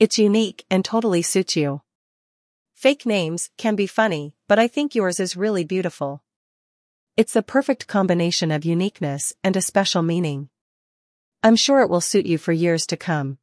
It's unique and totally suits you. Fake names can be funny, but I think yours is really beautiful. It's the perfect combination of uniqueness and a special meaning. I'm sure it will suit you for years to come.